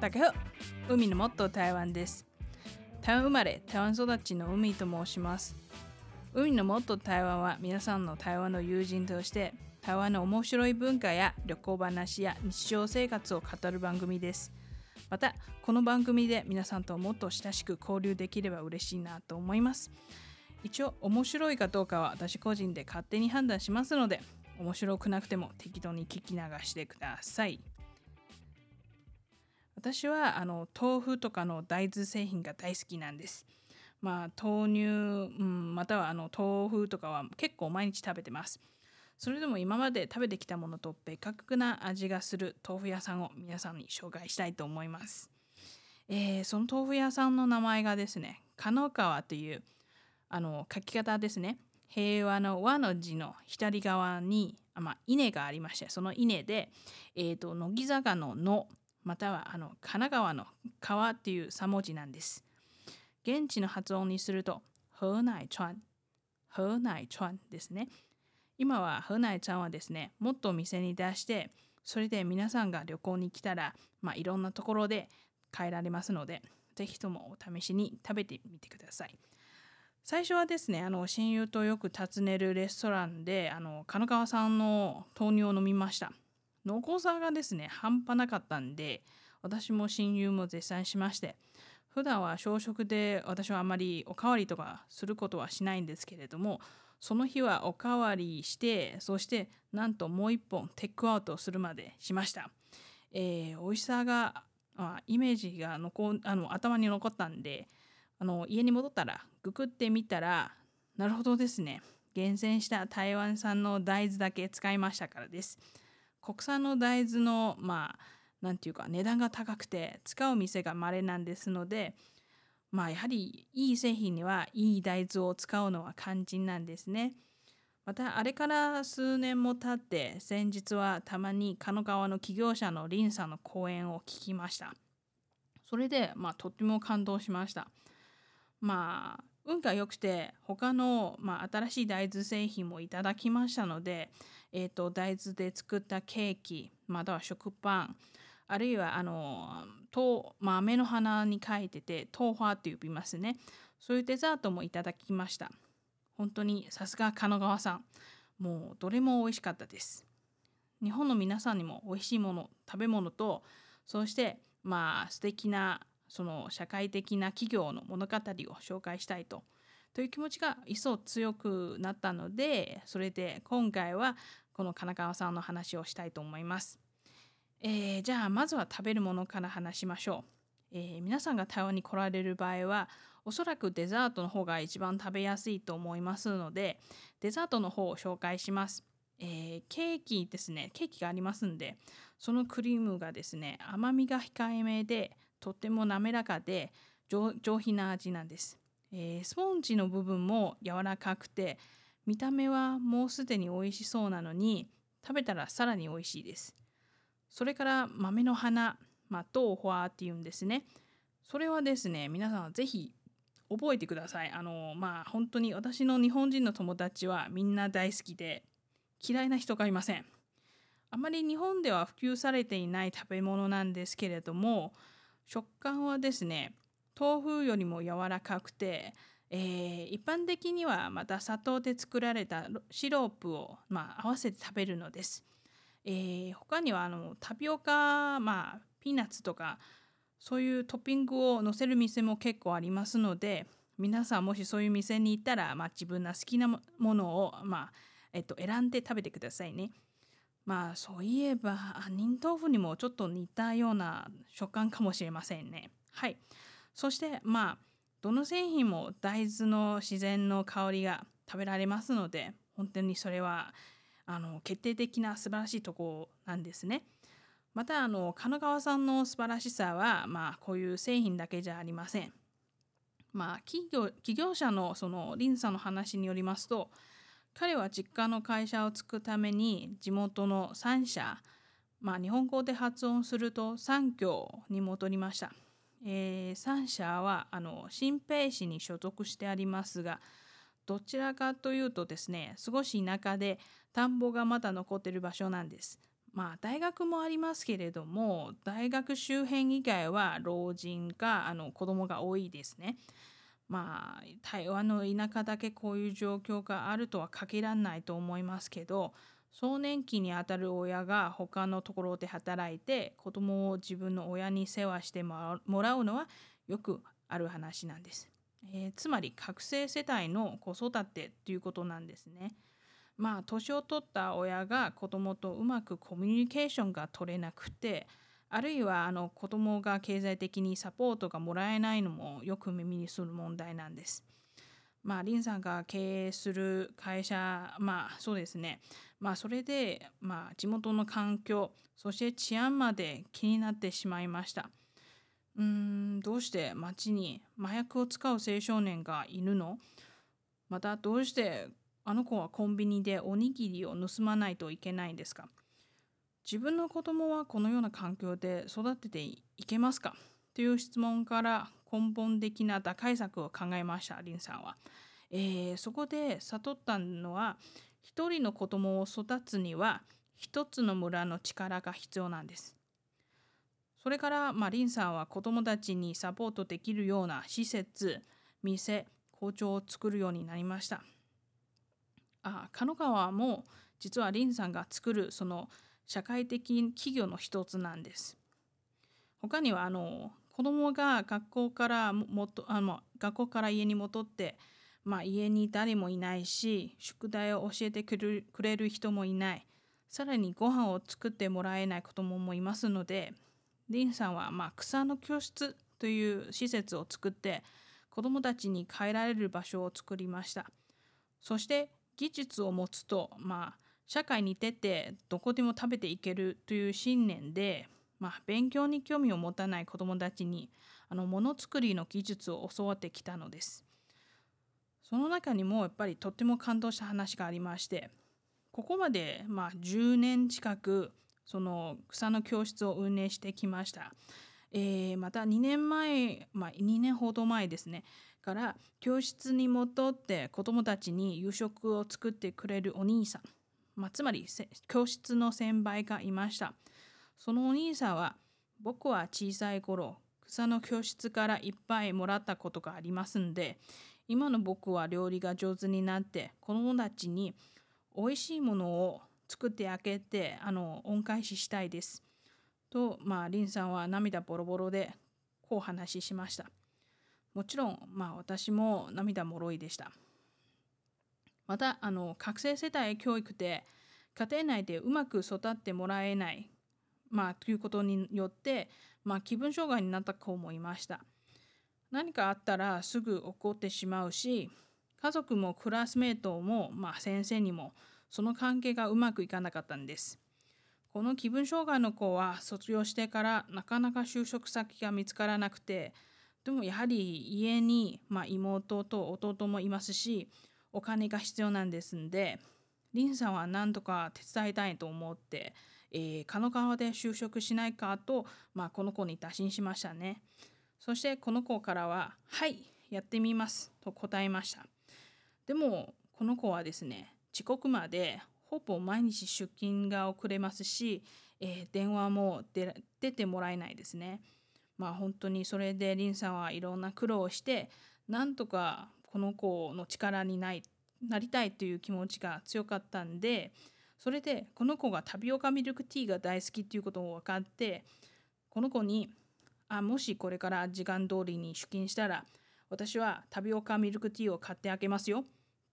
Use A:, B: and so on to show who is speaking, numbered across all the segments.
A: 大家好海のもっと台湾です。台湾生まれ台湾育ちの海と申します。海のもっと台湾は皆さんの台湾の友人として台湾の面白い文化や旅行話や日常生活を語る番組です。またこの番組で皆さんともっと親しく交流できれば嬉しいなと思います。一応面白いかどうかは私個人で勝手に判断しますので面白くなくても適当に聞き流してください。私はあの豆腐とかの大豆製品が大好きなんですまあ豆乳、うん、またはあの豆腐とかは結構毎日食べてますそれでも今まで食べてきたものと別格な味がする豆腐屋さんを皆さんに紹介したいと思います。えー、その豆腐屋さんの名前がですね、加野川というあの書き方ですね。平和の和の字の左側に、まあ、稲がありまして、その稲で、えーと、乃木坂のの、またはあの神奈川の川っていう3文字なんです。現地の発音にすると、河内川、河内川ですね。今は船内ちゃんはですねもっとお店に出してそれで皆さんが旅行に来たら、まあ、いろんなところで変えられますので是非ともお試しに食べてみてください。最初はですねあの親友とよく訪ねるレストランであの神奈川産の豆乳を飲みました濃厚さがですね半端なかったんで私も親友も絶賛しまして普段は朝食で私はあまりおかわりとかすることはしないんですけれどもその日はおかわりしてそしてなんともう一本テックアウトするまでしました、えー、美味しさがあイメージが残あの頭に残ったんであの家に戻ったらググってみたらなるほどですね。厳選した台湾産の大豆だけ使いましたからです。国産の大豆のまあ何て言うか値段が高くて使う店が稀なんですのでまあやはりいい製品にはいい大豆を使うのは肝心なんですね。またあれから数年も経って先日はたまに神奈川の起業者の林さんの講演を聞きました。それでまあとっても感動しました。まあ運が良くて他の、まあ、新しい大豆製品もいただきましたので、えーと大豆で作ったケーキまたは食パンあるいはあの豆、まあ、飴の花に書いてて豆花って呼びますね。そういうデザートもいただきました。本当にさすが神奈川さん。もうどれも美味しかったです。日本の皆さんにも美味しいもの食べ物とそしてまあ素敵なその社会的な企業の物語を紹介したいとという気持ちが一層強くなったのでそれで今回はこの神奈川さんの話をしたいと思います。えー、じゃあまずは食べるものから話しましょう。えー、皆さんが台湾に来られる場合はおそらくデザートの方が一番食べやすいと思いますのでデザートの方を紹介します。えー、ケーキですねケーキがありますんでそのクリームがですね甘みが控えめでとっても滑らかで上品な味なんです、えー、スポンジの部分も柔らかくて見た目はもうすでに美味しそうなのに食べたらさらに美味しいですそれから豆の花、まあ、豆花っていうんですね。それはですね、皆さんぜひ覚えてください。あの、まあ本当に私の日本人の友達はみんな大好きで嫌いな人がいません。あまり日本では普及されていない食べ物なんですけれども、食感はですね、豆腐よりも柔らかくて、えー、一般的にはまた砂糖で作られたシロップを、まあ、合わせて食べるのです。えー、他にはあのタピオカ、まあ、ピーナッツとかそういうトッピングを載せる店も結構ありますので皆さんもしそういう店に行ったら、まあ、自分の好きなものを、まあえっと、選んで食べてくださいね。まあそういえば忍豆腐にもちょっと似たような食感かもしれませんね。はい。そしてまあどの製品も大豆の自然の香りが食べられますので本当にそれはあの決定的な素晴らしいところなんですね。またあの神奈川さんの素晴らしさは、まあ、こういう製品だけじゃありません。まあ、企業企業者のそのリンさんの話によりますと彼は実家の会社を作るために地元の3社、まあ、日本語で発音すると3教に戻りました。えー、3社はあの新平市に所属してありますがどちらかというとですね少し田舎で田んぼがまだ残ってる場所なんです。まあ大学もありますけれども大学周辺以外は老人かあの子供が多いですね。まあ台湾の田舎だけこういう状況があるとは限らないと思いますけど壮年期にあたる親が他のところで働いて子供を自分の親に世話してもらうのはよくある話なんです。えー、つまり覚醒世帯の子育てということなんですね。まあ年を取った親が子供とうまくコミュニケーションが取れなくてあるいはあの子供が経済的にサポートがもらえないのもよく耳にする問題なんです。まあ、リンさんが経営する会社、まあそうですね。まあそれで、まあ地元の環境、そして治安まで気になってしまいました。うーん、どうして街に麻薬を使う青少年がいるの？またどうしてあの子はコンビニでおにぎりを盗まないといけないんですか？自分の子供はこのような環境で育てていけますか？という質問から根本的な打開策を考えましたリンさんは、えー、そこで悟ったのは一人の子供を育つには一つの村の力が必要なんです。それから、まあ、リンさんは子供たちにサポートできるような施設店校長を作るようになりました。あカノ川も実はリンさんが作るその社会的企業の一つなんです。他にはあの子供が学校からもとあの学校から家に戻って、まあ、家に誰もいないし宿題を教えてくれる人もいないさらにご飯を作ってもらえない子供もいますのでリンさんはまあ草の教室という施設を作って子供たちに帰られる場所を作りました。そして技術を持つと、まあ、社会に出てどこでも食べていけるという信念で、まあ、勉強に興味を持たない子どもたちにあのものづくりの技術を教わってきたのです。その中にもやっぱりとっても感動した話がありましてここまでまあ10年近くその草の教室を運営してきました。えー、また2年前、まあ、2年ほど前ですねから教室に戻って子どもたちに夕食を作ってくれるお兄さん、まあ、つまり教室の先輩がいましたそのお兄さんは僕は小さい頃草の教室からいっぱいもらったことがありますんで今の僕は料理が上手になって子どもたちに美味しいものを作ってあげてあの恩返ししたいです。とまあリンさんは涙ボロボロでこう話しました。もちろん、まあ、私も涙もろいでした。またあの覚醒世帯教育で家庭内でうまく育ってもらえない、まあ、ということによって、まあ、気分障害になった子もいました。何かあったらすぐ怒ってしまうし家族もクラスメートも、まあ、先生にもその関係がうまくいかなかったんです。この気分障害の子は卒業してからなかなか就職先が見つからなくてでもやはり家に、まあ、妹と弟もいますしお金が必要なんですんでリンさんは何とか手伝いたいと思って、えー、狩野川で就職しないかと、まあ、この子に打診しましたねそしてこの子からは「はいやってみます」と答えましたでもこの子はですね遅刻までほぼ毎日出勤が遅れますし、えー、電話も出てもらえないですね。まあ本当にそれでリンさんはいろんな苦労をしてなんとかこの子の力にないなりたいという気持ちが強かったんでそれでこの子がタピオカミルクティーが大好きっていうことを分かってこの子にあもしこれから時間通りに出勤したら私はタピオカミルクティーを買ってあげますよ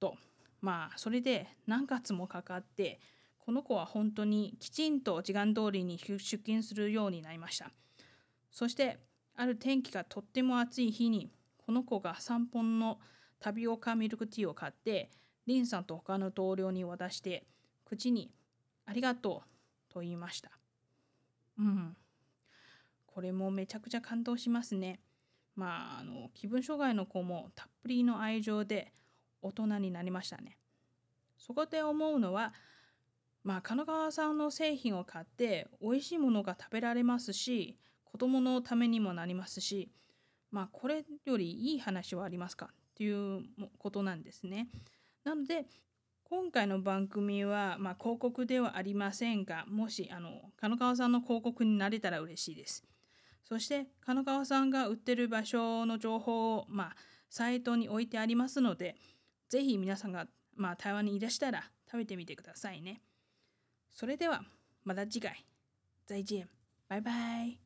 A: と。まあそれで何月もかかってこの子は本当にきちんと時間通りに出勤するようになりました。そしてある天気がとっても暑い日にこの子が3本のタピオカミルクティーを買ってリンさんと他の同僚に渡して口に「ありがとう」と言いましたうんこれもめちゃくちゃ感動しますねまああの気分障害の子もたっぷりの愛情で大人になりましたね。そこで思うのはまあ神奈川さんの製品を買って美味しいものが食べられますし子供のためにもなりますしまあこれよりいい話はありますかっていうことなんですね。なので今回の番組は、まあ、広告ではありませんが、もしあの金川さんの広告になれたら嬉しいです。そして金川さんが売ってる場所の情報を、まあ、サイトに置いてありますので、ぜひ皆さんが、まあ、台湾にいらしたら食べてみてくださいね。それではまた次回。再见。拜拜。